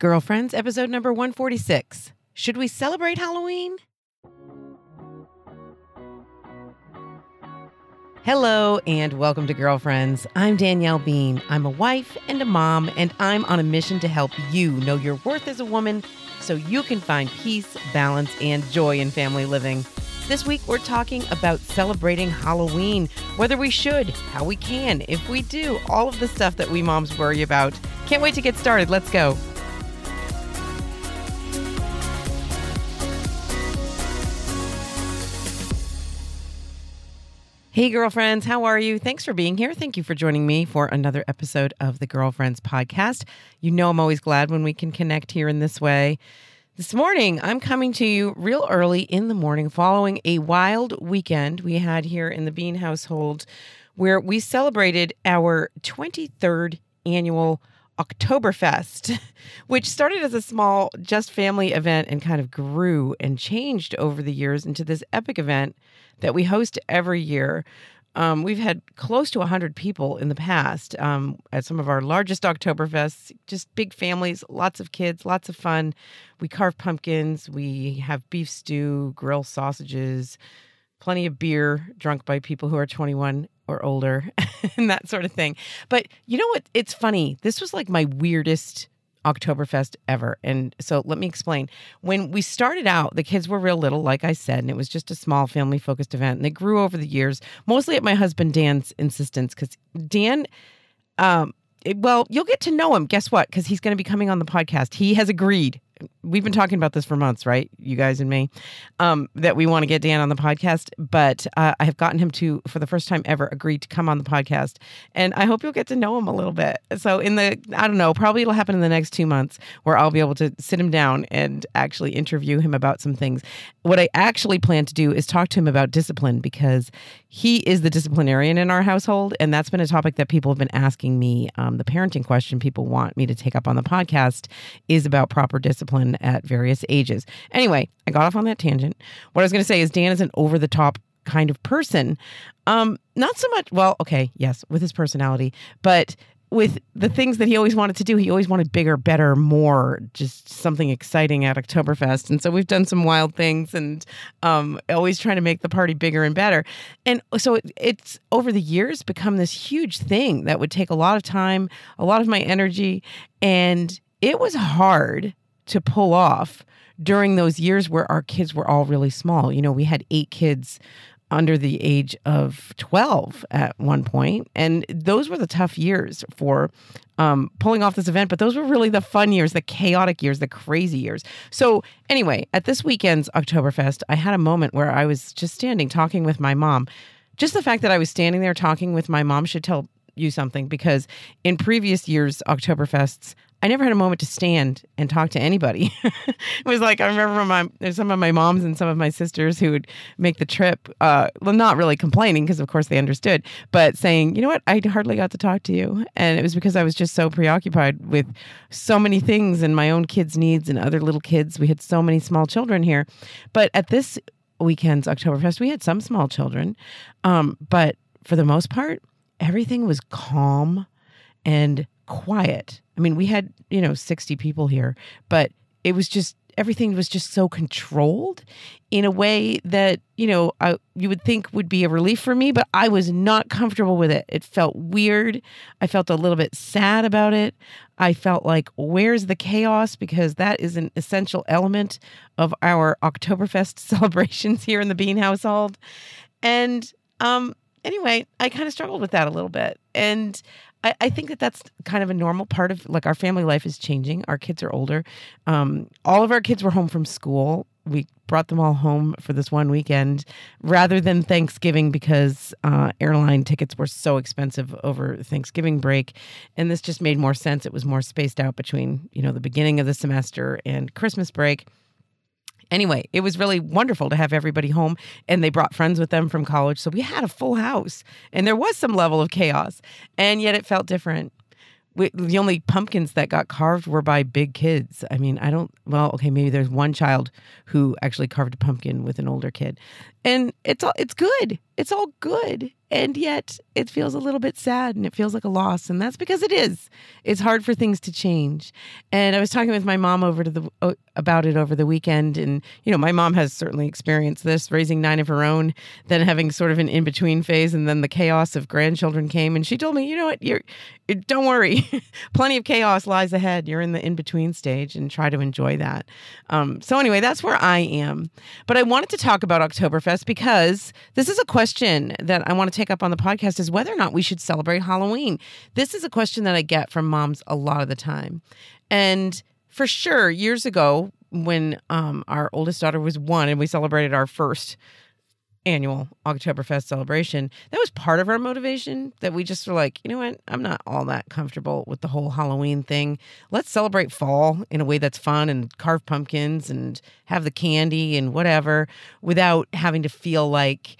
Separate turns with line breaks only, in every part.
Girlfriends, episode number 146. Should we celebrate Halloween? Hello and welcome to Girlfriends. I'm Danielle Bean. I'm a wife and a mom, and I'm on a mission to help you know your worth as a woman so you can find peace, balance, and joy in family living. This week, we're talking about celebrating Halloween, whether we should, how we can, if we do, all of the stuff that we moms worry about. Can't wait to get started. Let's go. Hey, girlfriends, how are you? Thanks for being here. Thank you for joining me for another episode of the Girlfriends Podcast. You know, I'm always glad when we can connect here in this way. This morning, I'm coming to you real early in the morning following a wild weekend we had here in the Bean household where we celebrated our 23rd annual Oktoberfest, which started as a small, just family event and kind of grew and changed over the years into this epic event that we host every year. Um, we've had close to 100 people in the past um, at some of our largest Oktoberfests, just big families, lots of kids, lots of fun. We carve pumpkins, we have beef stew, grill sausages, plenty of beer drunk by people who are 21 or older, and that sort of thing. But you know what? It's funny. This was like my weirdest Oktoberfest ever. And so let me explain. When we started out, the kids were real little, like I said, and it was just a small family focused event. And they grew over the years, mostly at my husband Dan's insistence, because Dan, um, it, well, you'll get to know him. Guess what? Because he's going to be coming on the podcast. He has agreed we've been talking about this for months, right? You guys and me, um, that we want to get Dan on the podcast. But uh, I have gotten him to, for the first time ever, agree to come on the podcast. And I hope you'll get to know him a little bit. So, in the, I don't know, probably it'll happen in the next two months where I'll be able to sit him down and actually interview him about some things. What I actually plan to do is talk to him about discipline because he is the disciplinarian in our household. And that's been a topic that people have been asking me. Um, the parenting question people want me to take up on the podcast is about proper discipline at various ages. Anyway, I got off on that tangent. What I was going to say is Dan is an over the top kind of person. Um, not so much, well, okay, yes, with his personality, but with the things that he always wanted to do, he always wanted bigger, better, more, just something exciting at Oktoberfest. And so we've done some wild things and um, always trying to make the party bigger and better. And so it, it's over the years become this huge thing that would take a lot of time, a lot of my energy. And it was hard to pull off during those years where our kids were all really small. You know, we had eight kids under the age of 12 at one point and those were the tough years for um, pulling off this event but those were really the fun years the chaotic years the crazy years so anyway at this weekend's oktoberfest i had a moment where i was just standing talking with my mom just the fact that i was standing there talking with my mom should tell you something because in previous years oktoberfests I never had a moment to stand and talk to anybody. it was like I remember my there's some of my moms and some of my sisters who would make the trip, uh, well, not really complaining because of course they understood, but saying, you know what, I hardly got to talk to you, and it was because I was just so preoccupied with so many things and my own kids' needs and other little kids. We had so many small children here, but at this weekend's Oktoberfest, we had some small children, um, but for the most part, everything was calm and quiet. I mean, we had, you know, 60 people here, but it was just everything was just so controlled in a way that, you know, I, you would think would be a relief for me, but I was not comfortable with it. It felt weird. I felt a little bit sad about it. I felt like, where's the chaos? Because that is an essential element of our Oktoberfest celebrations here in the Bean household. And um, anyway, I kind of struggled with that a little bit. And I, I, think that that's kind of a normal part of like our family life is changing. Our kids are older. Um, all of our kids were home from school. We brought them all home for this one weekend rather than Thanksgiving because uh, airline tickets were so expensive over Thanksgiving break. And this just made more sense. It was more spaced out between, you know, the beginning of the semester and Christmas break anyway, it was really wonderful to have everybody home and they brought friends with them from college. So we had a full house and there was some level of chaos and yet it felt different. We, the only pumpkins that got carved were by big kids. I mean, I don't, well, okay, maybe there's one child who actually carved a pumpkin with an older kid. And it's all, it's good. It's all good and yet it feels a little bit sad and it feels like a loss and that's because it is. It's hard for things to change. And i was talking with my mom over to the about it over the weekend and you know my mom has certainly experienced this raising nine of her own then having sort of an in-between phase and then the chaos of grandchildren came and she told me you know what? You're don't worry. Plenty of chaos lies ahead. You're in the in-between stage and try to enjoy that. Um, so anyway that's where i am. But i wanted to talk about oktoberfest because this is a question that i want to take up on the podcast is whether or not we should celebrate Halloween. This is a question that I get from moms a lot of the time. And for sure, years ago, when um, our oldest daughter was one and we celebrated our first annual Oktoberfest celebration, that was part of our motivation that we just were like, you know what? I'm not all that comfortable with the whole Halloween thing. Let's celebrate fall in a way that's fun and carve pumpkins and have the candy and whatever without having to feel like,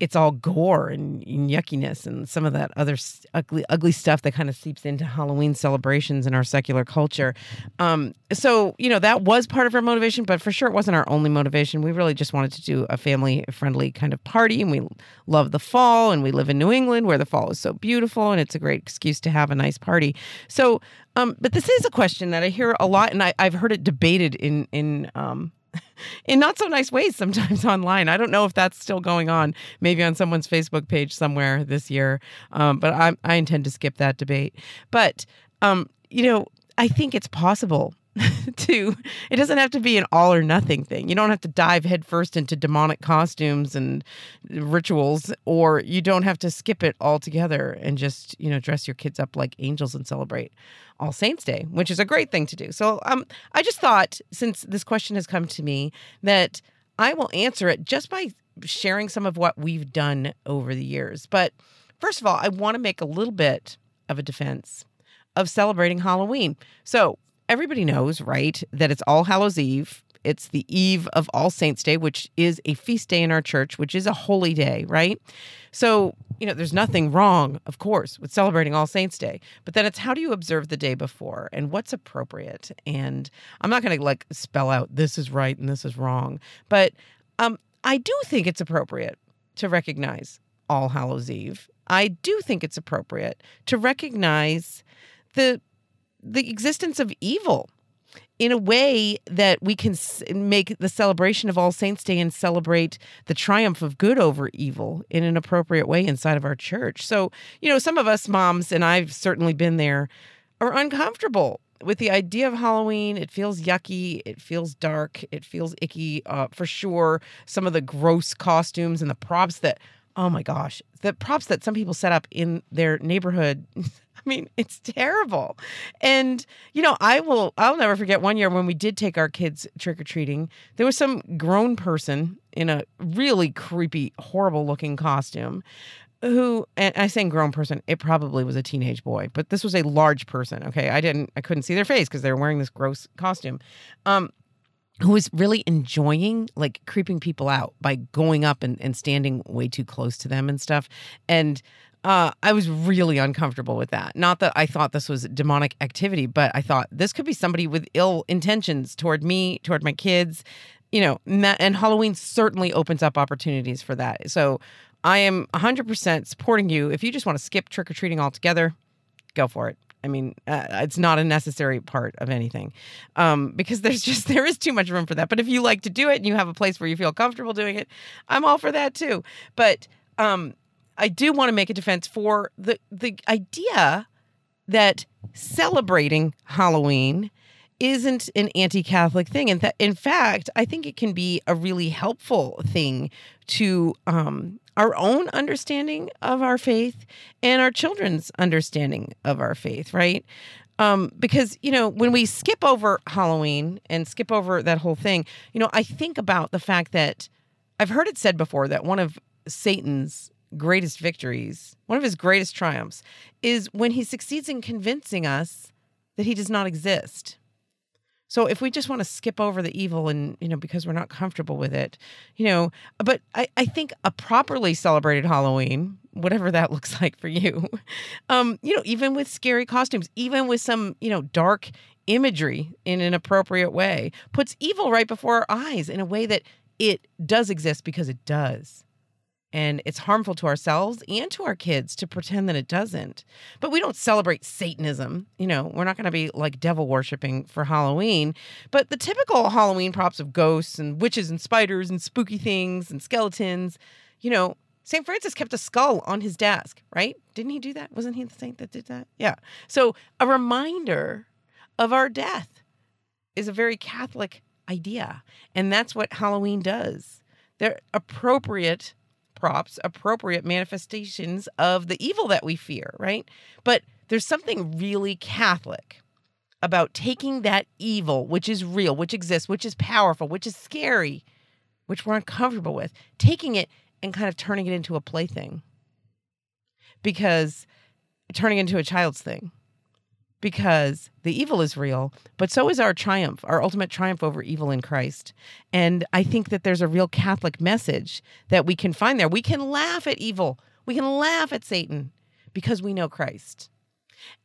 it's all gore and, and, yuckiness and some of that other ugly ugly stuff that kind of seeps into Halloween celebrations in our secular culture. Um, so you know that was part of our motivation, but for sure it wasn't our only motivation. We really just wanted to do a family friendly kind of party, and we love the fall, and we live in New England where the fall is so beautiful, and it's a great excuse to have a nice party. So, um, but this is a question that I hear a lot, and I, have heard it debated in in um, in not so nice ways sometimes online. I don't know if that's still going on, maybe on someone's Facebook page somewhere this year. Um, but I, I intend to skip that debate. But, um, you know, I think it's possible to it doesn't have to be an all or nothing thing. You don't have to dive headfirst into demonic costumes and rituals or you don't have to skip it altogether and just, you know, dress your kids up like angels and celebrate All Saints Day, which is a great thing to do. So, um I just thought since this question has come to me that I will answer it just by sharing some of what we've done over the years. But first of all, I want to make a little bit of a defense of celebrating Halloween. So, everybody knows, right, that it's All Hallows Eve. It's the eve of All Saints Day, which is a feast day in our church, which is a holy day, right? So, you know, there's nothing wrong, of course, with celebrating All Saints Day, but then it's how do you observe the day before and what's appropriate? And I'm not going to like spell out this is right and this is wrong, but um, I do think it's appropriate to recognize All Hallows Eve. I do think it's appropriate to recognize the the existence of evil in a way that we can make the celebration of All Saints Day and celebrate the triumph of good over evil in an appropriate way inside of our church. So, you know, some of us moms, and I've certainly been there, are uncomfortable with the idea of Halloween. It feels yucky. It feels dark. It feels icky uh, for sure. Some of the gross costumes and the props that, oh my gosh, the props that some people set up in their neighborhood. I mean, it's terrible. And, you know, I will, I'll never forget one year when we did take our kids trick or treating. There was some grown person in a really creepy, horrible looking costume who, and I say grown person, it probably was a teenage boy, but this was a large person. Okay. I didn't, I couldn't see their face because they were wearing this gross costume. Um, who was really enjoying like creeping people out by going up and, and standing way too close to them and stuff. And uh, I was really uncomfortable with that. Not that I thought this was demonic activity, but I thought this could be somebody with ill intentions toward me, toward my kids, you know, and Halloween certainly opens up opportunities for that. So I am 100% supporting you. If you just want to skip trick or treating altogether, go for it. I mean, uh, it's not a necessary part of anything um, because there's just there is too much room for that. But if you like to do it and you have a place where you feel comfortable doing it, I'm all for that too. But um, I do want to make a defense for the the idea that celebrating Halloween isn't an anti-Catholic thing, and that in fact, I think it can be a really helpful thing to um, our own understanding of our faith and our children's understanding of our faith. Right? Um, because you know when we skip over Halloween and skip over that whole thing, you know, I think about the fact that I've heard it said before that one of Satan's greatest victories, one of his greatest triumphs, is when he succeeds in convincing us that he does not exist. So if we just want to skip over the evil and, you know, because we're not comfortable with it, you know, but I, I think a properly celebrated Halloween, whatever that looks like for you, um, you know, even with scary costumes, even with some, you know, dark imagery in an appropriate way, puts evil right before our eyes in a way that it does exist because it does And it's harmful to ourselves and to our kids to pretend that it doesn't. But we don't celebrate Satanism. You know, we're not going to be like devil worshiping for Halloween. But the typical Halloween props of ghosts and witches and spiders and spooky things and skeletons, you know, St. Francis kept a skull on his desk, right? Didn't he do that? Wasn't he the saint that did that? Yeah. So a reminder of our death is a very Catholic idea. And that's what Halloween does. They're appropriate props, appropriate manifestations of the evil that we fear, right? But there's something really Catholic about taking that evil, which is real, which exists, which is powerful, which is scary, which we're uncomfortable with, taking it and kind of turning it into a plaything. Because turning into a child's thing because the evil is real, but so is our triumph, our ultimate triumph over evil in Christ. And I think that there's a real Catholic message that we can find there. We can laugh at evil, we can laugh at Satan because we know Christ.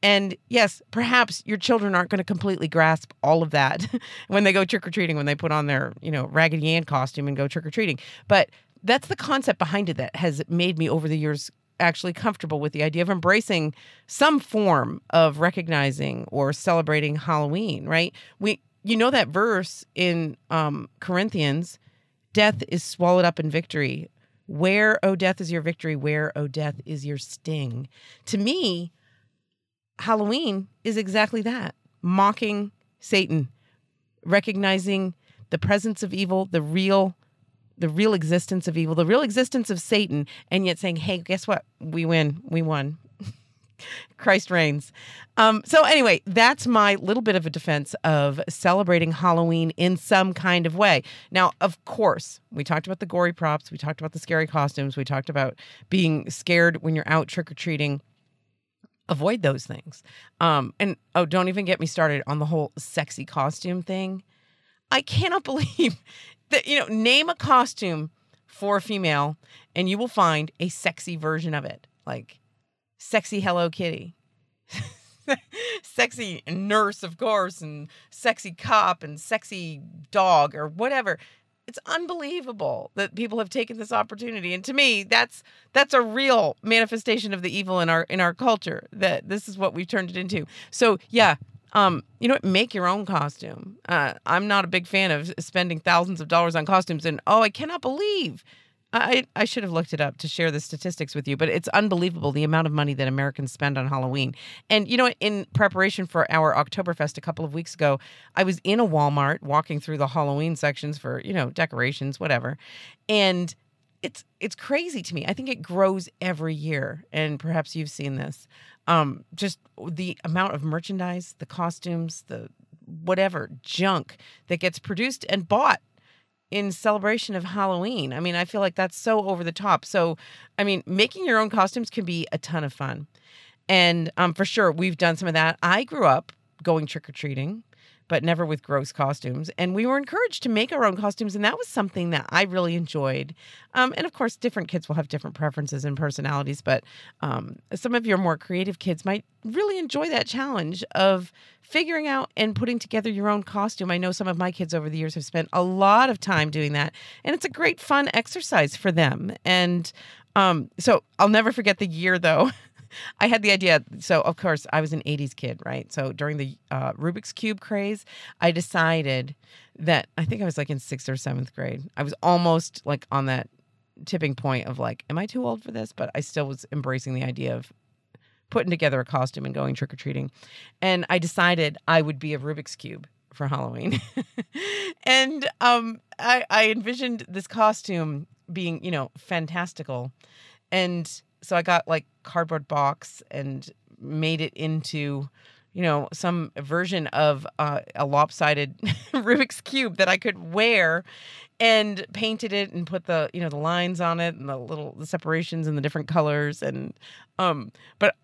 And yes, perhaps your children aren't going to completely grasp all of that when they go trick or treating, when they put on their, you know, Raggedy Ann costume and go trick or treating. But that's the concept behind it that has made me over the years actually comfortable with the idea of embracing some form of recognizing or celebrating Halloween, right? We you know that verse in um, Corinthians, death is swallowed up in victory. Where, O death, is your victory? Where, O death, is your sting? To me, Halloween is exactly that mocking Satan, recognizing the presence of evil, the real the real existence of evil, the real existence of Satan, and yet saying, hey, guess what? We win. We won. Christ reigns. Um, so, anyway, that's my little bit of a defense of celebrating Halloween in some kind of way. Now, of course, we talked about the gory props, we talked about the scary costumes, we talked about being scared when you're out trick or treating. Avoid those things. Um, and oh, don't even get me started on the whole sexy costume thing. I cannot believe that you know, name a costume for a female and you will find a sexy version of it. Like sexy Hello Kitty. sexy nurse, of course, and sexy cop and sexy dog or whatever. It's unbelievable that people have taken this opportunity. And to me, that's that's a real manifestation of the evil in our in our culture. That this is what we've turned it into. So yeah, um, you know what? Make your own costume. Uh, I'm not a big fan of spending thousands of dollars on costumes. And oh, I cannot believe. I, I should have looked it up to share the statistics with you, but it's unbelievable the amount of money that Americans spend on Halloween. And you know, in preparation for our Oktoberfest a couple of weeks ago, I was in a Walmart walking through the Halloween sections for, you know, decorations, whatever. And it's it's crazy to me. I think it grows every year, and perhaps you've seen this um, just the amount of merchandise, the costumes, the whatever junk that gets produced and bought in celebration of Halloween. I mean, I feel like that's so over the top. So, I mean, making your own costumes can be a ton of fun. And um, for sure, we've done some of that. I grew up going trick or treating but never with gross costumes. And we were encouraged to make our own costumes, and that was something that I really enjoyed. Um, and of course, different kids will have different preferences and personalities, but um, some of your more creative kids might really enjoy that challenge of figuring out and putting together your own costume. I know some of my kids over the years have spent a lot of time doing that, and it's a great fun exercise for them. And um, so I'll never forget the year though. I had the idea. So, of course, I was an 80s kid, right? So, during the uh, Rubik's Cube craze, I decided that I think I was like in sixth or seventh grade. I was almost like on that tipping point of like, am I too old for this? But I still was embracing the idea of putting together a costume and going trick or treating. And I decided I would be a Rubik's Cube for Halloween. and um, I, I envisioned this costume being, you know, fantastical. And so I got like cardboard box and made it into you know some version of uh, a lopsided Rubik's cube that I could wear and painted it and put the you know the lines on it and the little the separations and the different colors and um but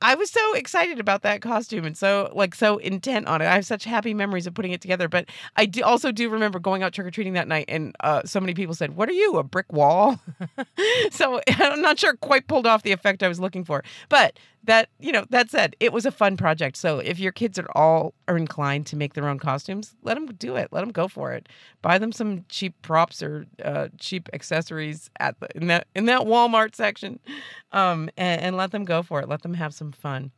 I, was so excited about that costume and so like so intent on it. I have such happy memories of putting it together. But I do also do remember going out trick or treating that night, and uh, so many people said, "What are you, a brick wall?" so I'm not sure quite pulled off the effect I was looking for. But that you know that said it was a fun project so if your kids are all are inclined to make their own costumes let them do it let them go for it buy them some cheap props or uh, cheap accessories at the, in that in that walmart section um, and, and let them go for it let them have some fun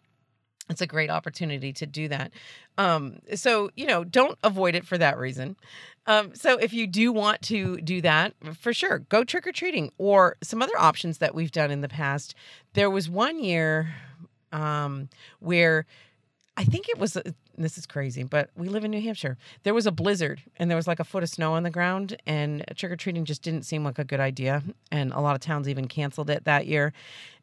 it's a great opportunity to do that. Um, so, you know, don't avoid it for that reason. Um, so, if you do want to do that, for sure, go trick or treating or some other options that we've done in the past. There was one year um, where I think it was, uh, this is crazy, but we live in New Hampshire. There was a blizzard and there was like a foot of snow on the ground, and trick or treating just didn't seem like a good idea. And a lot of towns even canceled it that year.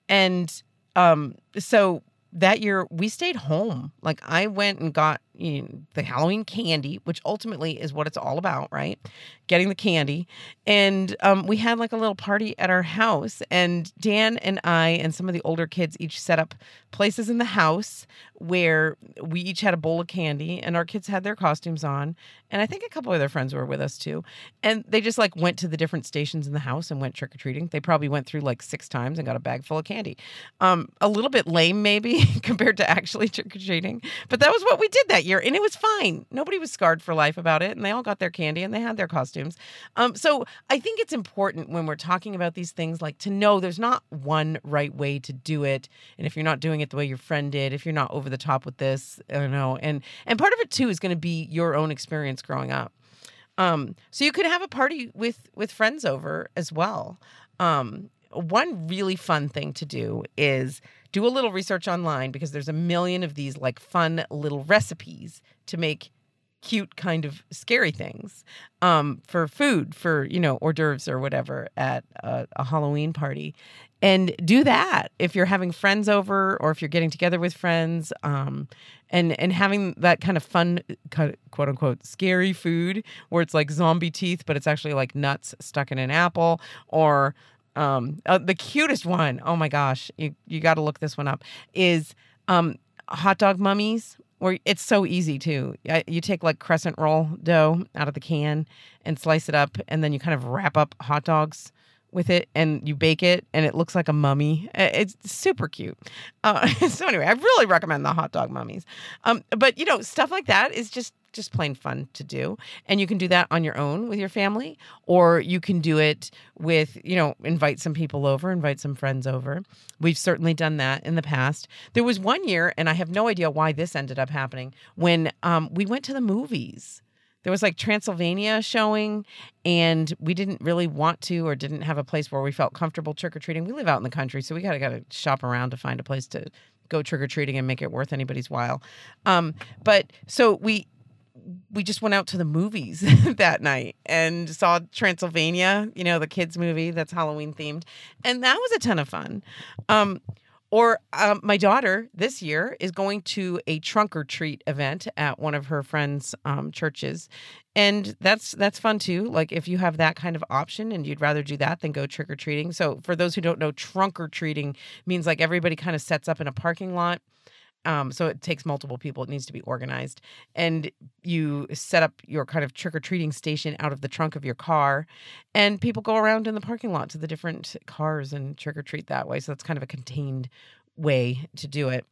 And um, so that year we stayed home. Like I went and got you know, the Halloween candy, which ultimately is what it's all about, right? Getting the candy. And um, we had like a little party at our house. And Dan and I and some of the older kids each set up places in the house where we each had a bowl of candy and our kids had their costumes on. And I think a couple of their friends were with us too. And they just like went to the different stations in the house and went trick or treating. They probably went through like six times and got a bag full of candy. Um, a little bit lame, maybe, compared to actually trick or treating. But that was what we did that year, and it was fine. Nobody was scarred for life about it, and they all got their candy and they had their costumes. Um, so I think it's important when we're talking about these things, like to know there's not one right way to do it, and if you're not doing it the way your friend did, if you're not over the top with this, I don't know, and and part of it too is going to be your own experience growing up. Um, so you could have a party with with friends over as well. Um, one really fun thing to do is do a little research online because there's a million of these like fun little recipes to make cute kind of scary things um, for food for you know hors d'oeuvres or whatever at a, a, halloween party. And do that if you're having friends over or if you're getting together with friends um, and and having that kind of fun quote unquote scary food where it's like zombie teeth but it's actually like nuts stuck in an apple or um, uh, the cutest one, oh my gosh, you you got to look this one up. Is um, hot dog mummies, or it's so easy too. You take like crescent roll dough out of the can and slice it up, and then you kind of wrap up hot dogs with it and you bake it and it looks like a mummy. It's super cute. Uh, so anyway, I really recommend the hot dog mummies. Um, but you know, stuff like that is just just plain fun to do. And you can do that on your own with your family, or you can do it with, you know, invite some people over, invite some friends over. We've certainly done that in the past. There was one year, and I have no idea why this ended up happening, when um, we went to the movies there was like Transylvania showing, and we didn't really want to or didn't have a place where we felt comfortable trick or treating. We live out in the country, so we gotta gotta shop around to find a place to go trick or treating and make it worth anybody's while. Um, but so we we just went out to the movies that night and saw Transylvania, you know, the kids movie that's Halloween themed. And that was a ton of fun. Um, or um, my daughter this year is going to a trunk or treat event at one of her friends' um, churches, and that's that's fun too. Like if you have that kind of option and you'd rather do that than go trick or treating. So for those who don't know, trunk or treating means like everybody kind of sets up in a parking lot um, so it takes multiple people. It needs to be organized. And you set up your kind of trick or treating station out of the trunk of your car, and people go around in the parking lot to the different cars and trick or treat that way. So that's kind of a contained way to do it.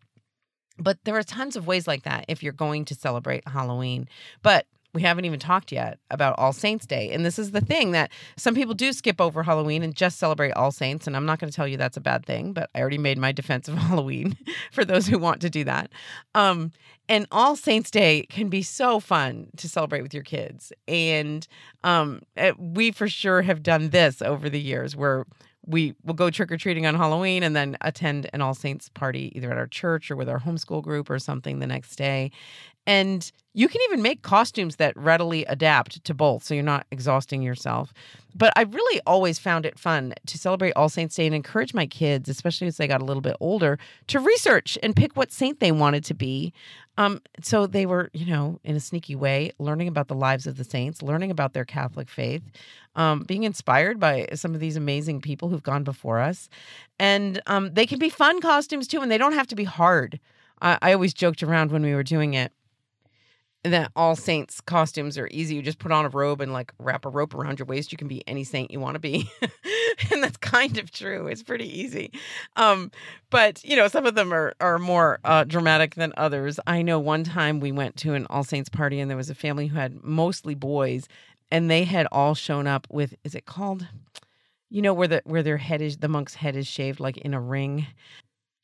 But there are tons of ways like that if you're going to celebrate Halloween. But we haven't even talked yet about All Saints Day. And this is the thing that some people do skip over Halloween and just celebrate All Saints. And I'm not going to tell you that's a bad thing, but I already made my defense of Halloween for those who want to do that. Um, and All Saints Day can be so fun to celebrate with your kids. And um, eh, we for sure have done this over the years where we will go trick or treating on Halloween and then attend an All Saints party either at our church or with our homeschool group or something the next day. And you can even make costumes that readily adapt to both, so you're not exhausting yourself. But I really always found it fun to celebrate All Saints Day and encourage my kids, especially as they got a little bit older, to research and pick what saint they wanted to be. Um, so they were, you know, in a sneaky way, learning about the lives of the saints, learning about their Catholic faith, um, being inspired by some of these amazing people who've gone before us. And um, they can be fun costumes too, and they don't have to be hard. I, I always joked around when we were doing it that all saints costumes are easy. You just put on a robe and like wrap a rope around your waist. You can be any saint you want to be. and that's kind of true. It's pretty easy. Um, but you know, some of them are are more uh, dramatic than others. I know one time we went to an All Saints party, and there was a family who had mostly boys, and they had all shown up with is it called? You know where the where their head is the monk's head is shaved like in a ring,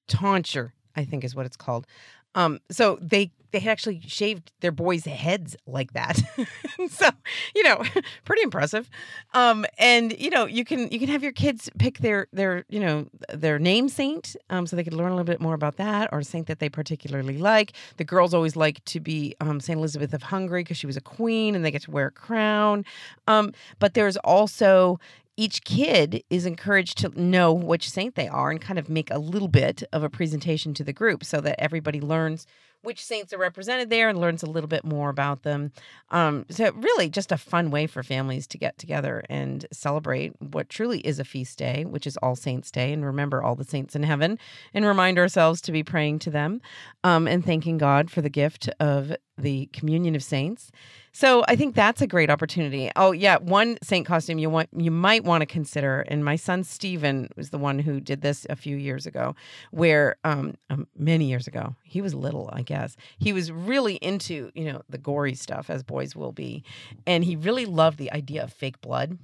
tonsure I think is what it's called. Um, so they they had actually shaved their boys' heads like that. so, you know, pretty impressive. Um, and you know, you can you can have your kids pick their their you know their name saint, um, so they could learn a little bit more about that, or a saint that they particularly like. The girls always like to be um, Saint Elizabeth of Hungary because she was a queen, and they get to wear a crown. Um, but there's also each kid is encouraged to know which saint they are and kind of make a little bit of a presentation to the group so that everybody learns which saints are represented there and learns a little bit more about them. Um, so, really, just a fun way for families to get together and celebrate what truly is a feast day, which is All Saints' Day, and remember all the saints in heaven and remind ourselves to be praying to them um, and thanking God for the gift of the communion of saints. So I think that's a great opportunity. Oh yeah, one saint costume you want you might want to consider, and my son Stephen was the one who did this a few years ago, where um, um, many years ago he was little, I guess he was really into you know the gory stuff as boys will be, and he really loved the idea of fake blood.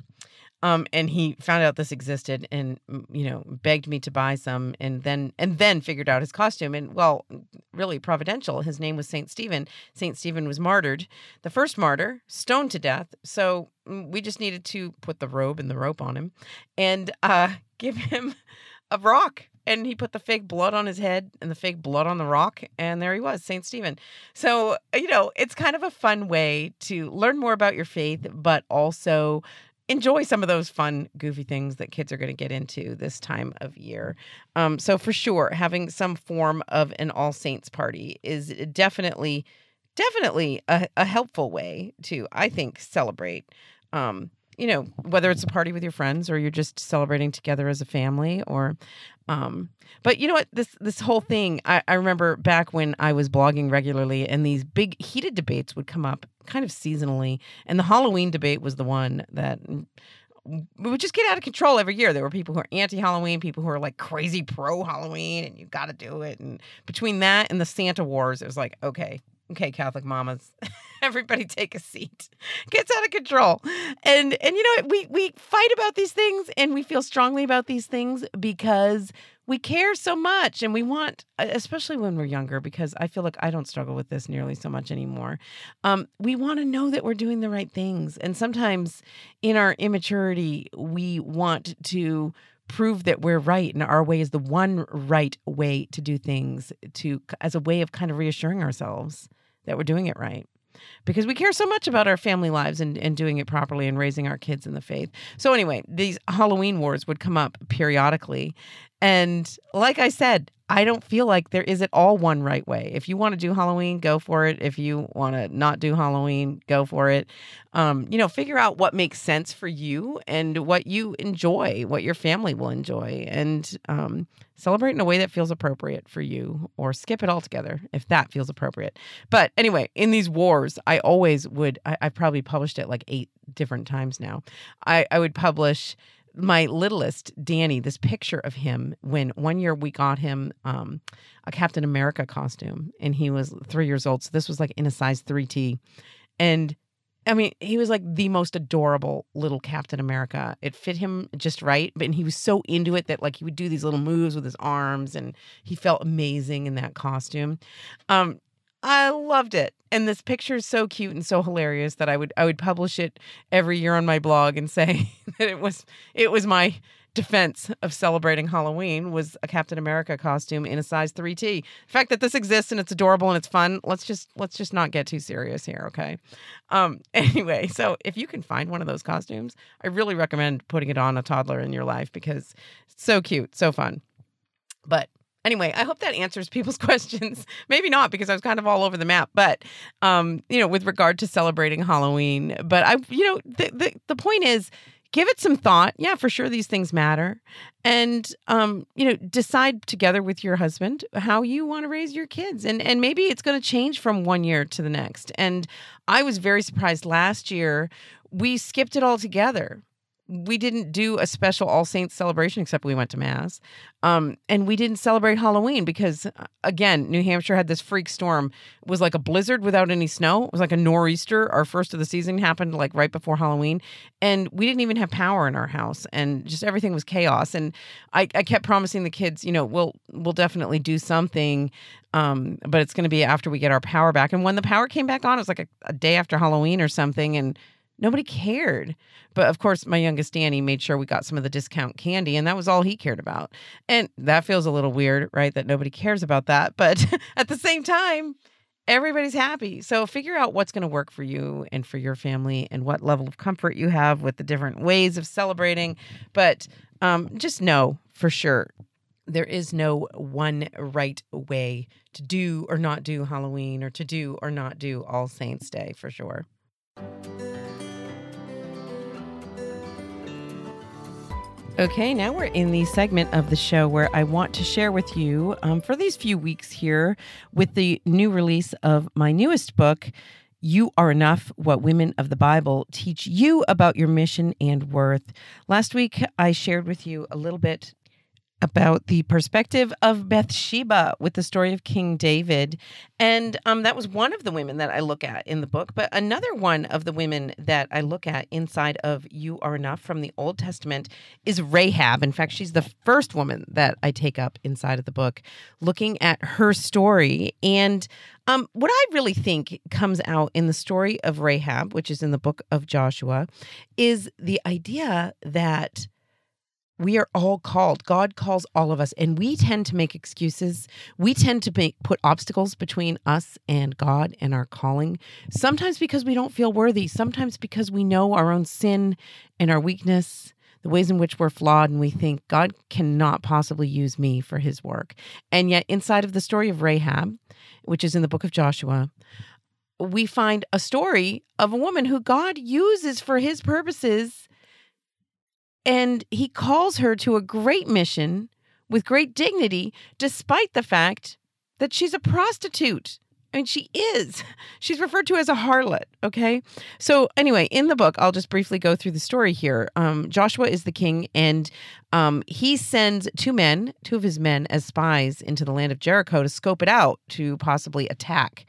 Um, and he found out this existed and mm, you know begged me to buy some and then and then figured out his costume and well really providential. His name was saint stephen. Saint stephen was martyred the first martyr stoned to death. So mm, we just needed to put the robe and the rope on him and uh, give him a rock. And he put the fake blood on his head and the fake blood on the rock and there he was saint stephen. So you know it's kind of a fun way to learn more about your faith but also enjoy some of those fun, goofy things that kids are going to get into this time of year. Um, so for sure, having some form of an All Saints party is definitely, definitely a, a helpful way to, I think, celebrate. Um, you know, whether it's a party with your friends or you're just celebrating together as a family or um but you know what this this whole thing I, I remember back when I was blogging regularly and these big heated debates would come up kind of seasonally and the Halloween debate was the one that we would just get out of control every year. There were people who are anti Halloween, people who are like crazy pro Halloween, and you got to do it. And between that and the Santa Wars, it was like, okay, okay, Catholic mamas, everybody take a seat. Gets out of control. And and you know we we fight about these things and we feel strongly about these things because we care so much and we want especially when we're younger because I feel like I don't struggle with this nearly so much anymore. Um, we want to know that we're doing the right things. And sometimes in our immaturity, we want to prove that we're right and our way is the one right way to do things to as a way of kind of reassuring ourselves that we're doing it right because we care so much about our family lives and, and doing it properly and raising our kids in the faith. So, anyway, these Halloween wars would come up periodically. And like I said, I don't feel like there is at all one right way. If you want to do Halloween, go for it. If you want to not do Halloween, go for it. Um, you know, figure out what makes sense for you and what you enjoy, what your family will enjoy, and um, celebrate in a way that feels appropriate for you, or skip it altogether if that feels appropriate. But anyway, in these wars, I always would. I, I've probably published it like eight different times now. I, I would publish my littlest Danny this picture of him when one year we got him um, a Captain America costume and he was three years old. So this was like in a size 3T. And I mean, he was like the most adorable little Captain America. It fit him just right, but he was so into it that like he would do these little moves with his arms and he felt amazing in that costume. Um, I loved it. And this picture is so cute and so hilarious that I would I would publish it every year on my blog and say that it was it was my defense of celebrating Halloween was a Captain America costume in a size 3T. The fact that this exists and it's adorable and it's fun, let's just let's just not get too serious here, okay? Um anyway, so if you can find one of those costumes, I really recommend putting it on a toddler in your life because it's so cute, so fun. But anyway, I hope that answers people's questions. Maybe not because I was kind of all over the map, but um, you know, with regard to celebrating Halloween. But I, you know, the the, the point is give it some thought. Yeah, for sure these things matter. And um, you know, decide together with your husband how you want to raise your kids. And and maybe it's going to change from one year to the next. And I was very surprised last year we skipped it all together we didn't do a special All Saints celebration except we went to mass. Um, and we didn't celebrate Halloween because, uh, again, New Hampshire had this freak storm. It was like a blizzard without any snow. It was like a nor'easter. Our first of the season happened like right before Halloween, and we didn't even have power in our house, and just everything was chaos. And I, I kept promising the kids, you know, we'll we'll definitely do something, um, but it's going to be after we get our power back. And when the power came back on, it was like a, a day after Halloween or something, and nobody cared. But of course, my youngest Danny made sure we got some of the discount candy, and that was all he cared about. And that feels a little weird, right? That nobody cares about that. But at the same time, everybody's happy. So figure out what's going to work for you and for your family and what level of comfort you have with the different ways of celebrating. But um, just know for sure there is no one right way to do or not do Halloween or to do or not do All Saints Day for sure. Okay, now we're in the segment of the show where I want to share with you um, for these few weeks here with the new release of my newest book, You Are Enough What Women of the Bible Teach You About Your Mission and Worth. Last week, I shared with you a little bit about the perspective of Bathsheba with the story of King David. And um, that was one of the women that I look at in the book. But another one of the women that I look at inside of You Are Enough from the Old Testament is Rahab. In fact, she's the first woman that I take up inside of the book, looking at her story. And um, what I really think comes out in the story of Rahab, which is in the book of Joshua, is the idea that we are all called. God calls all of us and we tend to make excuses. We tend to make put obstacles between us and god and our calling sometimes because we don't feel worthy sometimes because we know our own sin and our weakness the ways in which we're flawed and we think god cannot possibly use me for his work. And yet inside of the story of rahab which is in the book of joshua we find a story of a woman who god uses for his purposes and he calls her to a great mission with great dignity, despite the fact that she's a prostitute. I mean, she is. She's referred to as a harlot. Okay. So, anyway, in the book, I'll just briefly go through the story here. Um, Joshua is the king, and um, he sends two men, two of his men, as spies into the land of Jericho to scope it out to possibly attack.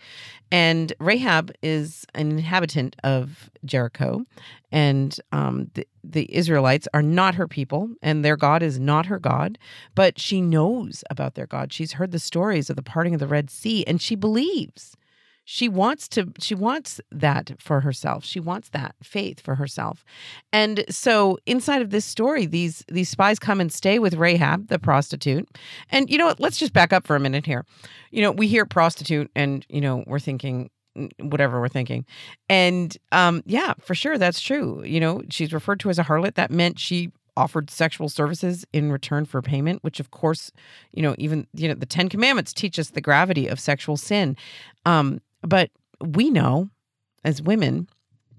And Rahab is an inhabitant of Jericho, and um, the, the Israelites are not her people, and their God is not her God. But she knows about their God. She's heard the stories of the parting of the Red Sea, and she believes. She wants to she wants that for herself. She wants that faith for herself. And so inside of this story these these spies come and stay with rahab the prostitute. And you know what? Let's just back up for a minute here. You know we hear prostitute and you know we're thinking whatever we're thinking. And um yeah for sure that's true you know she's referred to as a harlot. That meant she offered sexual services in return for payment which of course you know even you know the 10 commandments teach us the gravity of sexual sin. Um but we know as women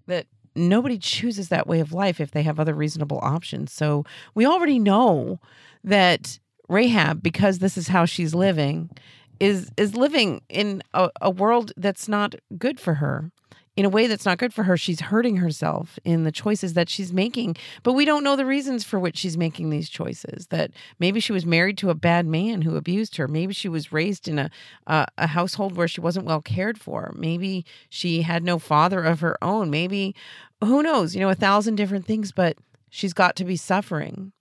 that nobody chooses that way of life if they have other reasonable options. So we already know that Rahab, because this is how she's living, is is living in a, a world that's not good for her in a way that's not good for her. She's hurting herself in the choices that she's making, but we don't know the reasons for which she's making these choices. That maybe she was married to a bad man who abused her. Maybe she was raised in a uh, a household where she wasn't well cared for. Maybe she had no father of her own. Maybe who knows? You know, a thousand different things, but she's got to be suffering.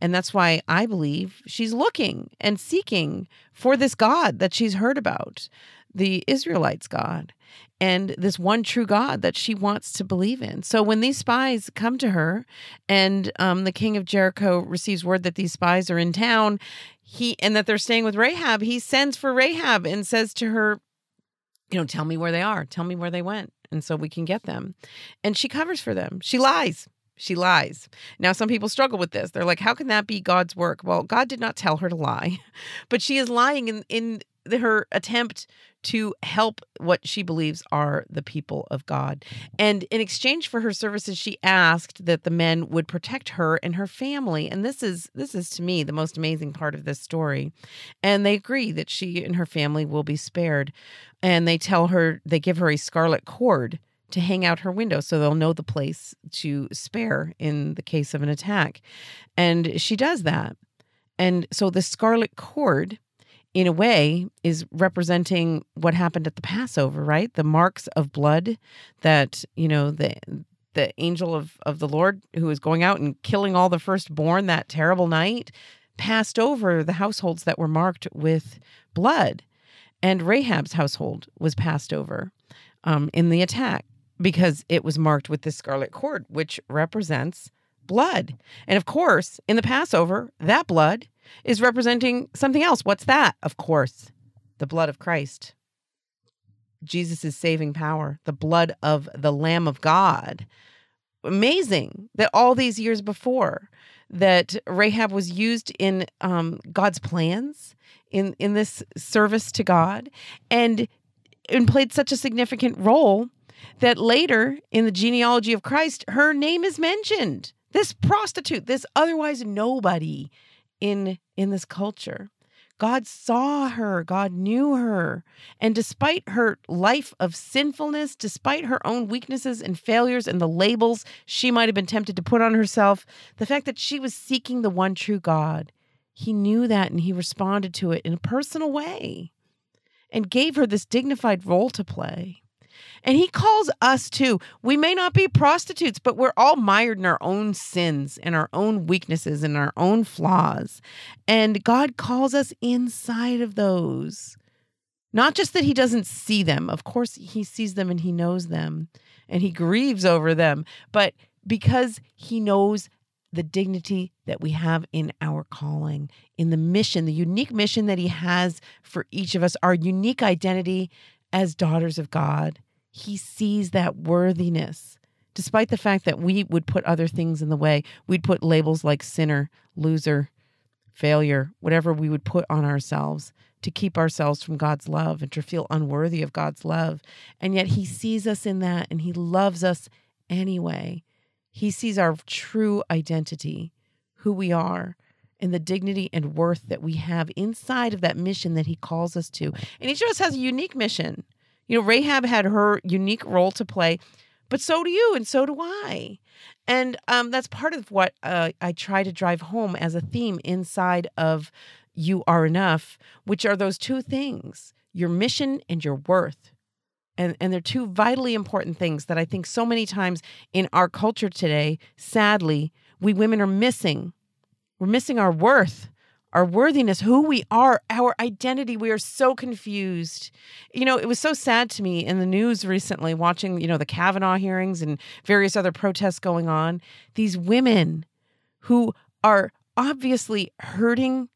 And that's why I believe she's looking and seeking for this God that she's heard about, the Israelites' God and this one true God that she wants to believe in. So when these spies come to her, and um, the king of Jericho receives word that these spies are in town, he and that they're staying with Rahab, he sends for Rahab and says to her, "You know, tell me where they are. Tell me where they went, and so we can get them." And she covers for them. She lies. She lies. Now, some people struggle with this. They're like, how can that be God's work? Well, God did not tell her to lie, but she is lying in, in her attempt to help what she believes are the people of God. And in exchange for her services she asked that the men would protect her and her family. And this is this is to me the most amazing part of this story. And they agree that she and her family will be spared. And they tell her they give her a scarlet cord to hang out her window so they'll know the place to spare in the case of an attack. And she does that. And so the scarlet cord, in a way, is representing what happened at the Passover, right? The marks of blood that, you know, the the angel of, of the Lord who was going out and killing all the firstborn that terrible night passed over the households that were marked with blood. And Rahab's household was passed over um, in the attack because it was marked with the scarlet cord, which represents blood. And of course, in the Passover, that blood is representing something else. What's that? Of course, the blood of Christ. Jesus' saving power, the blood of the Lamb of God. Amazing that all these years before, that Rahab was used in um, God's plans in in this service to God, and and played such a significant role that later in the genealogy of Christ, her name is mentioned. This prostitute, this otherwise nobody in in this culture. God saw her, God knew her. And despite her life of sinfulness, despite her own weaknesses and failures and the labels she might have been tempted to put on herself, the fact that she was seeking the one true God, he knew that and he responded to it in a personal way and gave her this dignified role to play. And he calls us too. We may not be prostitutes, but we're all mired in our own sins and our own weaknesses and our own flaws. And God calls us inside of those. Not just that he doesn't see them, of course, he sees them and he knows them and he grieves over them, but because he knows the dignity that we have in our calling, in the mission, the unique mission that he has for each of us, our unique identity as daughters of God he sees that worthiness. Despite the fact that we would put other things in the way, we'd put labels like sinner, loser, failure, whatever we would put on ourselves to keep ourselves from God's love and to feel unworthy of God's love. And yet He sees us in that and He loves us anyway. He sees our true identity, who we are, and the dignity and worth that we have inside of that mission that He calls us to. And each of us has a unique mission. You know, Rahab had her unique role to play, but so do you, and so do I. And um, that's part of what uh, I try to drive home as a theme inside of You Are Enough, which are those two things your mission and your worth. And, and they're two vitally important things that I think so many times in our culture today, sadly, we women are missing. We're missing our worth our worthiness, who we are, our identity. We are so confused. You know, it was so sad to me in the news recently watching, you know, the Kavanaugh hearings and various other protests going on. These women who are obviously hurting,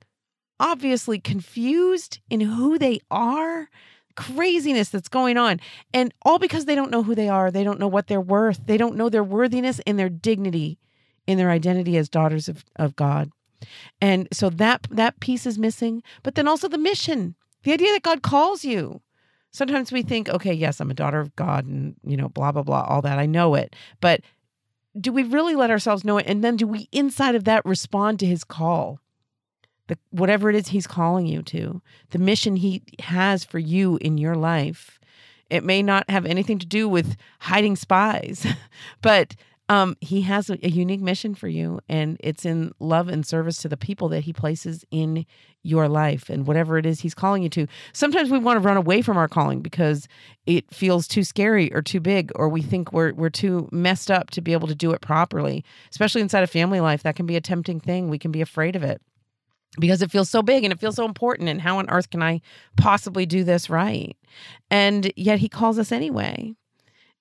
obviously confused in who they are, craziness that's going on. And all because they don't know who they are, they don't know what they're worth, they don't know their worthiness and their dignity in their identity as daughters of, of God. And so that that piece is missing, but then also the mission, the idea that God calls you. Sometimes we think, okay, yes, I'm a daughter of God and, you know, blah blah blah, all that. I know it. But do we really let ourselves know it and then do we inside of that respond to his call? The whatever it is he's calling you to, the mission he has for you in your life. It may not have anything to do with hiding spies, but um, he has a, a, unique mission for you, and it's in love and service to the people that he places in your life and whatever it is he's calling you to. Sometimes we want to run away from our calling because it feels too scary or too big, or we think we're we're too messed up to be able to do it properly. Especially inside of family life, that can be a tempting thing. We can be afraid of it because it feels so big and it feels so important. And how on earth can I possibly do this right? And yet he calls us anyway.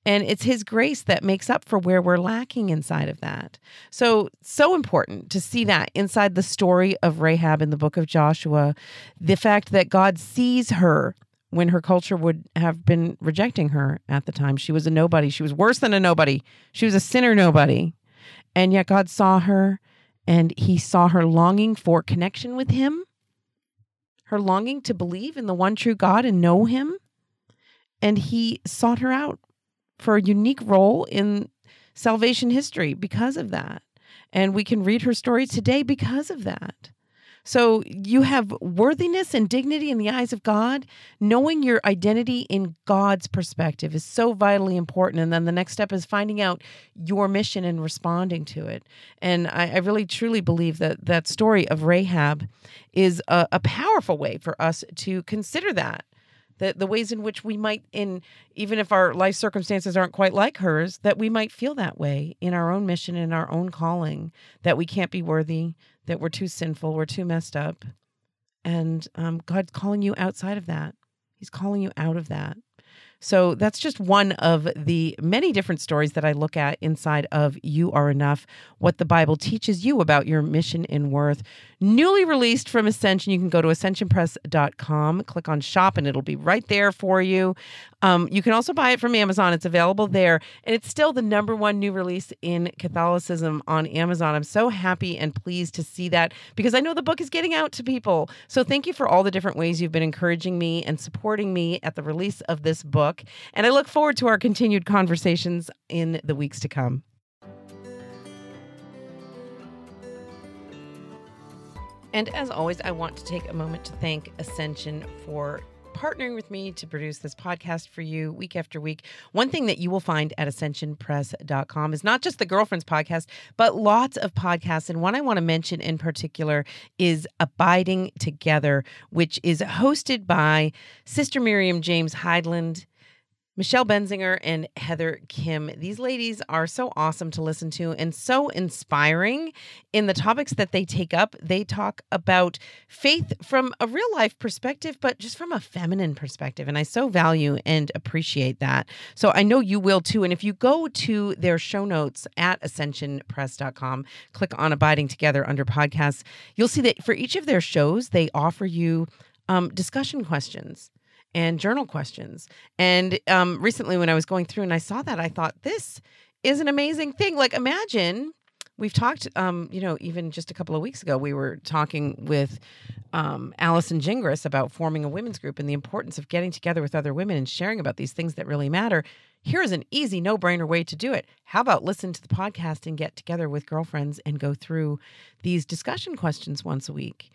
And it's His grace that makes up for where we're lacking inside of that. So, so important to see that inside the story of Rahab in the book of Joshua. The fact that God sees her when her culture would have been rejecting her at the time. She was a nobody. She was worse than a nobody. She was a sinner nobody. And yet God saw her and He saw her longing for connection with Him, her longing to believe in the one true God and know Him. And He sought her out for a unique role in salvation history because of that. And we can read her story today because of that. So you have worthiness and dignity in the eyes of God. Knowing your identity in God's perspective is so vitally important. And then the next step is finding out your mission and responding to it. And I, I really truly believe that that story of Rahab is a, a powerful way for us to consider that the the ways in which we might in even if our life circumstances aren't quite like hers that we might feel that way in our own mission in our own calling that we can't be worthy that we're too sinful we're too messed up. And um, god's calling you outside of that. He's calling you out of that so that's just one of the many different stories that I look at inside of You Are Enough, what the Bible teaches you about your mission and worth. Newly released from Ascension, you can go to ascensionpress.com, click on shop, and it'll be right there for you. Um, you can also buy it from Amazon. It's available there. And it's still the number one new release in Catholicism on Amazon. I'm so happy and pleased to see that because I know the book is getting out to people. So thank you for all the different ways you've been encouraging me and supporting me at the release of this book. And I look forward to our continued conversations in the weeks to come. And as always, I want to take a moment to thank Ascension for partnering with me to produce this podcast for you week after week. One thing that you will find at ascensionpress.com is not just the Girlfriends podcast, but lots of podcasts. And one I want to mention in particular is Abiding Together, which is hosted by Sister Miriam James Heidland Michelle Benzinger and Heather Khym. These ladies are so awesome to listen to and so inspiring in the topics that they take up. They talk about faith from a real life perspective, but just from a feminine perspective. And I so value and appreciate that. So I know you will too. And if you go to their show notes at ascensionpress.com, click on Abiding Together under podcasts, you'll see that for each of their shows, they offer you um, discussion questions and journal questions. And um, recently, when I was going through and I saw that, I thought, this is an amazing thing. Like, imagine we've talked, um, you know, even just a couple of weeks ago, we were talking with um, Allison Gingras about forming a women's group and the importance of getting together with other women and sharing about these things that really matter. Here is an easy, no brainer way to do it. How about listen to the podcast and get together with girlfriends and go through these discussion questions once a week?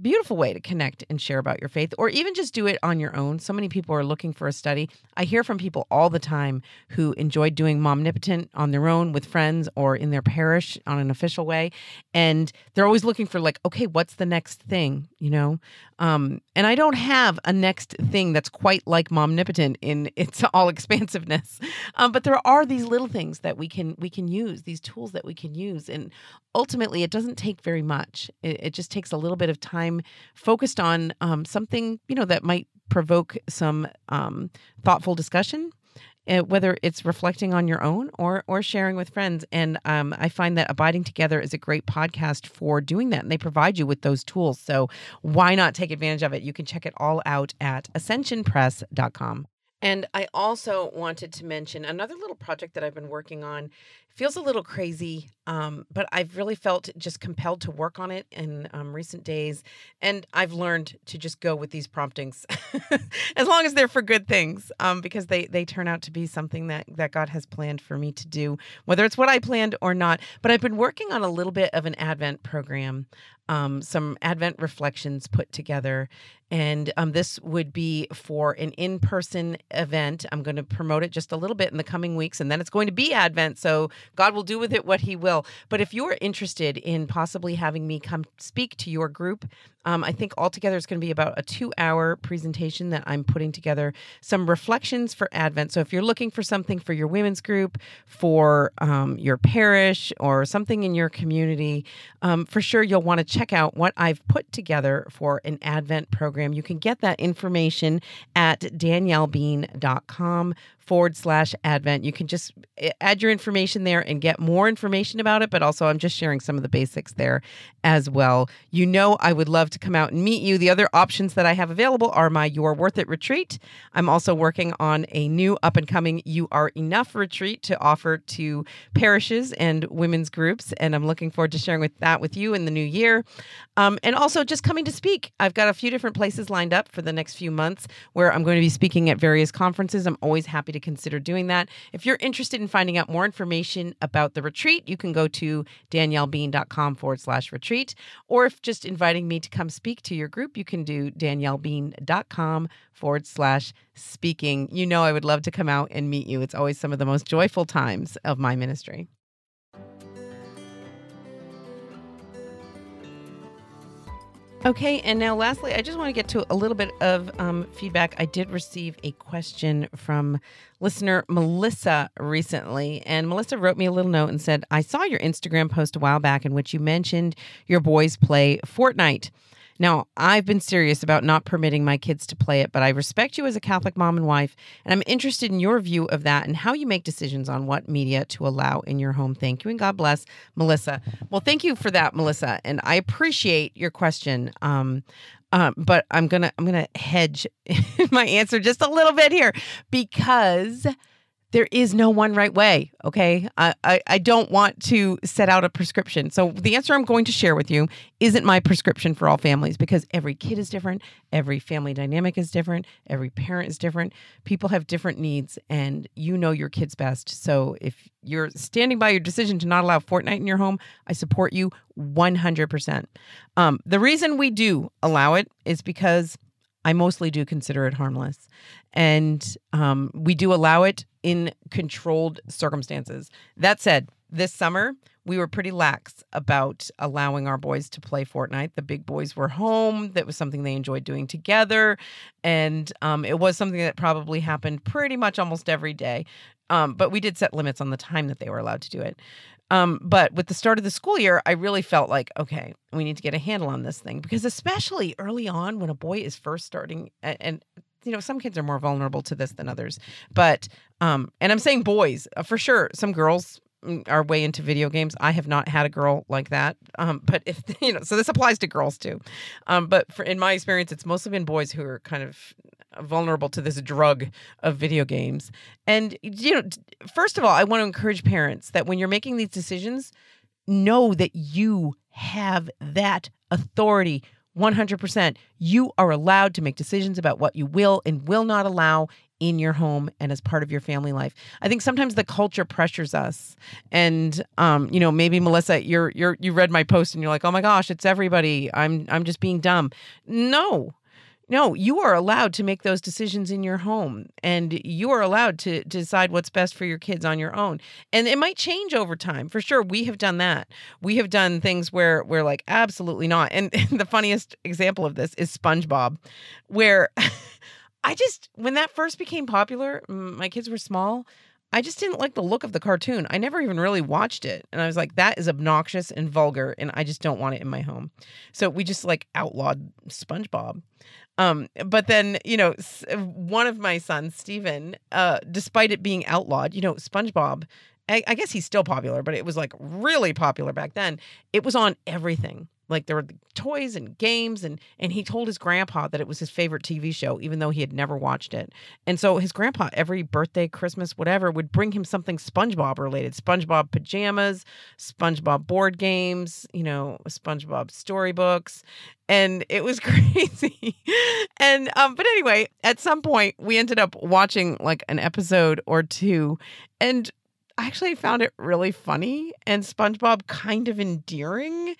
Beautiful way to connect and share about your faith or even just do it on your own. So many people are looking for a study. I hear from people all the time who enjoy doing momnipotent on their own with friends or in their parish on an official way and they're always looking for like okay what's the next thing? You know? Um, and i don't have a next thing that's quite like momnipotent in its all expansiveness. Um, but there are these little things that we can we can use these tools that we can use and ultimately it doesn't take very much it, it just takes a little bit of time focused on um, something you know that might provoke some um, thoughtful discussion uh, whether it's reflecting on your own or or sharing with friends. And um, I find that abiding together is a great podcast for doing that, and they provide you with those tools. So why not take advantage of it? You can check it all out at ascensionpress.com. And I also wanted to mention another little project that I've been working on feels a little crazy, um, but I've really felt just compelled to work on it in um, recent days. And I've learned to just go with these promptings as long as they're for good things, um, because they, they turn out to be something that, that God has planned for me to do, whether it's what I planned or not. But I've been working on a little bit of an Advent program, um, some Advent reflections put together. And um, this would be for an in person event. I'm going to promote it just a little bit in the coming weeks, and then it's going to be Advent. So God will do with it what He will. But if you're interested in possibly having me come speak to your group, um, I think altogether it's going to be about a two hour presentation that I'm putting together some reflections for Advent. So if you're looking for something for your women's group, for um, your parish, or something in your community, um, for sure you'll want to check out what I've put together for an Advent program. You can get that information at daniellebean.com forward slash advent. You can just eh, add your information there and get more information about it. But also, I'm just sharing some of the basics there as well. You know, I would love to come out and meet you. The other options that I have available are my You're Worth It retreat. I'm also working on a new up and coming You Are Enough retreat to offer to parishes and women's groups. And I'm looking forward to sharing with that with you in the new year. Um, and also just coming to speak. I've got a few different places lined up for the next few months where I'm going to be speaking at various conferences. I'm always happy to consider doing that. If you're interested in finding out more information about the retreat, you can go to daniellebean.com forward slash retreat. Or if just inviting me to come speak to your group, you can do daniellebean.com forward slash speaking. You know, I would love to come out and meet you. It's always some of the most joyful times of my ministry. Okay, and now lastly, I just want to get to a little bit of um, feedback. I did receive a question from listener Melissa recently, and Melissa wrote me a little note and said, I saw your Instagram post a while back in which you mentioned your boys play Fortnite. Now, I've been serious about not permitting my kids to play it, but I respect you as a Catholic mom and wife, and I'm interested in your view of that and how you make decisions on what media to allow in your home. Thank you, and God bless, Melissa. Well, thank you for that, Melissa, and I appreciate your question. Um, um, but I'm gonna I'm gonna hedge my answer just a little bit here because there is no one right way. Okay. I, I, I, don't want to set out a prescription. So, the answer I'm going to share with you isn't my prescription for all families because every kid is different. Every family dynamic is different. Every parent is different. People have different needs, and you know your kids best. So, if you're standing by your decision to not allow Fortnite in your home, I support you 100%. Um, the reason we do allow it is because I mostly do consider it harmless. And um, we do allow it in controlled circumstances. That said, this summer, we were pretty lax about allowing our boys to play Fortnite. The big boys were home. That was something they enjoyed doing together. And um, it was something that probably happened pretty much almost every day. Um, but we did set limits on the time that they were allowed to do it. Um, but with the start of the school year, I really felt like, okay, we need to get a handle on this thing because, especially early on, when a boy is first starting, and, and you know, some kids are more vulnerable to this than others. But, um, and I'm saying boys uh, for sure. Some girls mm, are way into video games. I have not had a girl like that. Um, but if you know, so this applies to girls too. Um, but for in my experience, it's mostly been boys who are kind of vulnerable to this drug of video games. And you know, first of all, I want to encourage parents that when you're making these decisions, know that you have that authority 100%. You are allowed to make decisions about what you will and will not allow in your home and as part of your family life. I think sometimes the culture pressures us. And um, you know, maybe Melissa, you're you're you read my post and you're like, "Oh my gosh, it's everybody. I'm I'm just being dumb." No. No, you are allowed to make those decisions in your home and you are allowed to, decide what's best for your kids on your own. And it might change over time. For sure, we have done that. We have done things where we're like absolutely not. And, and the funniest example of this is SpongeBob where I just when that first became popular, my kids were small, I just didn't like the look of the cartoon. I never even really watched it. And I was like, that is obnoxious and vulgar, and I just don't want it in my home. So we just like outlawed SpongeBob. Um, but then, you know, one of my sons, Steven, uh, despite it being outlawed, you know, SpongeBob, I, I guess he's still popular, but it was like really popular back then. It was on everything like there were toys and games and and he told his grandpa that it was his favorite TV show even though he had never watched it. And so his grandpa every birthday, Christmas, whatever would bring him something SpongeBob related. SpongeBob pajamas, SpongeBob board games, you know, SpongeBob storybooks and it was crazy. and um but anyway, at some point we ended up watching like an episode or two and I actually found it really funny and SpongeBob kind of endearing.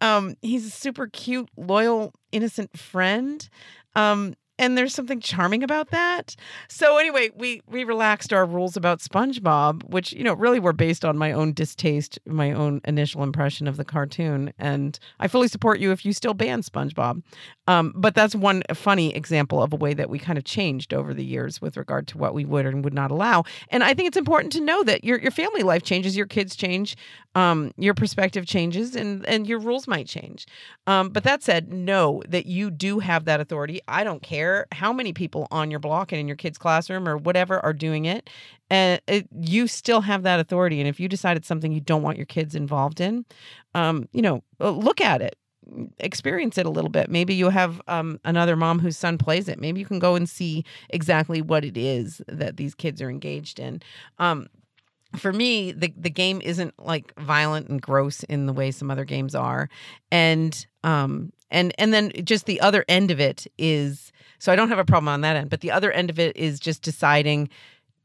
Um, he's a super cute, loyal, innocent friend. Um, and there's something charming about that. So anyway, we we relaxed our rules about SpongeBob, which you know really were based on my own distaste, my own initial impression of the cartoon, and I fully support you if you still ban SpongeBob. Um, but that's one funny example of a way that we kind of changed over the years with regard to what we would and would not allow. And I think it's important to know that your your family life changes, your kids change, um, your perspective changes, and and your rules might change. Um, but that said, know that you do have that authority. I don't care care how many people on your block and in your kid's classroom or whatever are doing it. And it, you still have that authority. And if you decide it's something you don't want your kids involved in, um, you know, uh, look at it experience it a little bit. Maybe you have um, another mom whose son plays it. Maybe you can go and see exactly what it is that these kids are engaged in. Um, for me, the the game isn't like violent and gross in the way some other games are, and um and and then just the other end of it is so I don't have a problem on that end. But the other end of it is just deciding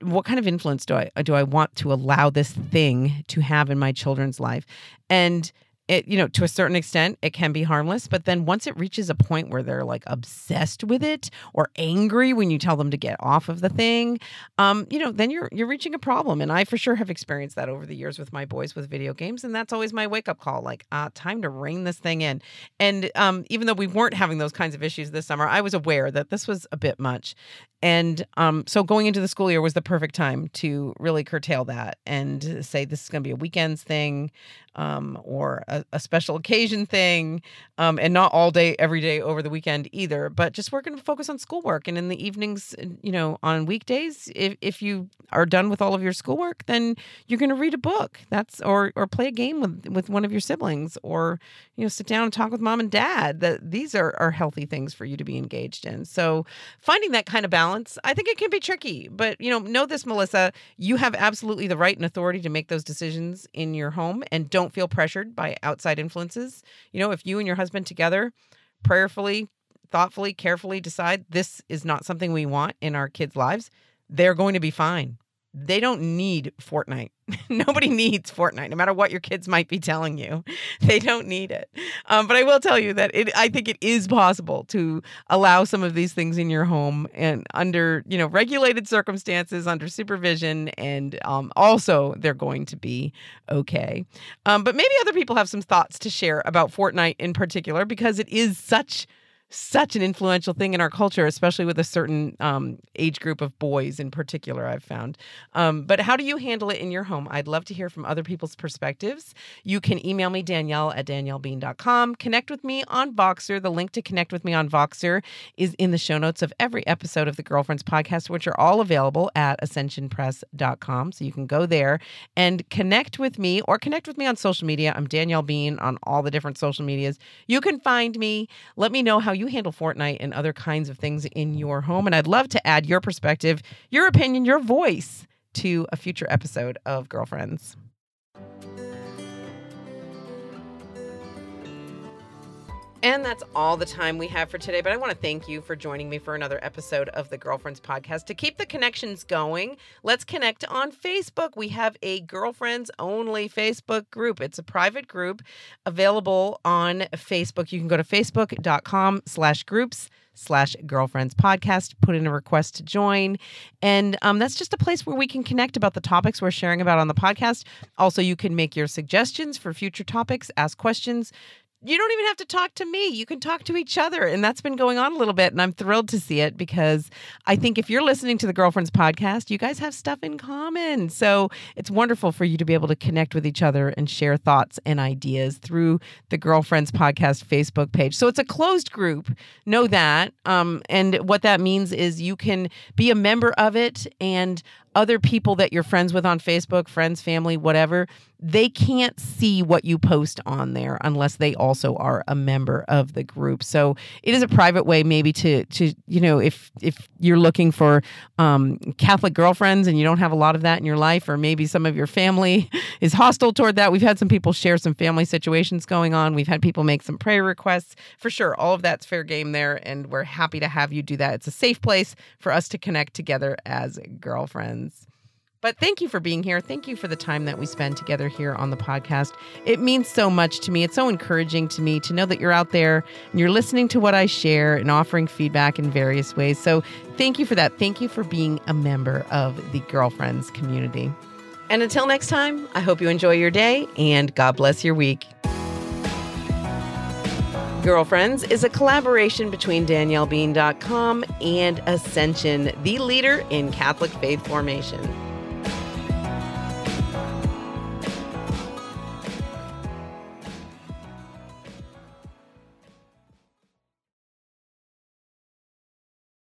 what kind of influence do I do I want to allow this thing to have in my children's life? And it you know to a certain extent it can be harmless but then once it reaches a point where they're like obsessed with it or angry when you tell them to get off of the thing um you know then you're you're reaching a problem. And i for sure have experienced that over the years with my boys with video games and that's always my wake up call like uh time to rein this thing in. And um even though we weren't having those kinds of issues this summer i was aware that this was a bit much and um, so going into the school year was the perfect time to really curtail that and say this is going to be a weekends thing um, or a, a, special occasion thing um, and not all day, every day over the weekend either. But just we're going to focus on schoolwork. And in the evenings, you know, on weekdays, if, if you are done with all of your schoolwork, then you're going to read a book. That's or or play a game with, with one of your siblings or, you know, sit down and talk with mom and dad. That these are, are healthy things for you to be engaged in. So finding that kind of balance balance. I think it can be tricky, but you know, know this, Melissa, you have absolutely the right and authority to make those decisions in your home and don't feel pressured by outside influences. You know, if you and your husband together prayerfully, thoughtfully, carefully decide this is not something we want in our kids' lives, they're going to be fine they don't need Fortnite. Nobody needs Fortnite, no matter what your kids might be telling you. They don't need it. Um, but I will tell you that it, I think it is possible to allow some of these things in your home and under you know regulated circumstances, under supervision, and um, also they're going to be okay. Um, but maybe other people have some thoughts to share about Fortnite in particular because it is such such an influential thing in our culture, especially with a certain um, age group of boys in particular, I've found. Um, but how do you handle it in your home? I'd love to hear from other people's perspectives. You can email me, Danielle at daniellebean.com. Connect with me on Voxer. The link to connect with me on Voxer is in the show notes of every episode of the Girlfriends podcast, which are all available at ascensionpress.com. So you can go there and connect with me or connect with me on social media. I'm Danielle Bean on all the different social medias. You can find me. Let me know how you you handle Fortnite and other kinds of things in your home. And I'd love to add your perspective, your opinion, your voice to a future episode of Girlfriends. And that's all the time we have for today. But I want to thank you for joining me for another episode of the Girlfriends Podcast. To keep the connections going, let's connect on Facebook. We have a girlfriends only Facebook group. It's a private group available on Facebook. You can go to facebook.com slash groups slash girlfriends podcast put in a request to join and um, that's just a place where we can connect about the topics we're sharing about on the podcast also you can make your suggestions for future topics ask questions you don't even have to talk to me. You can talk to each other. And that's been going on a little bit. And I'm thrilled to see it because I think if you're listening to the Girlfriends podcast, you guys have stuff in common. So it's wonderful for you to be able to connect with each other and share thoughts and ideas through the Girlfriends podcast Facebook page. So it's a closed group. Know that. Um, and what that means is you can be a member of it and other people that you're friends with on Facebook, friends, family, whatever, they can't see what you post on there unless they also are a member of the group. So it is a private way maybe to to you know if if you're looking for um, Catholic girlfriends and you don't have a lot of that in your life or maybe some of your family is hostile toward that. We've had some people share some family situations going on. We've had people make some prayer requests. For sure, all of that's fair game there and we're happy to have you do that. It's a safe place for us to connect together as girlfriends. But thank you for being here. Thank you for the time that we spend together here on the podcast. It means so much to me. It's so encouraging to me to know that you're out there and you're listening to what I share and offering feedback in various ways. So thank you for that. Thank you for being a member of the Girlfriends community. And until next time, I hope you enjoy your day and God bless your week. Girlfriends is a collaboration between DanielleBean.com and Ascension, the leader in Catholic faith formation.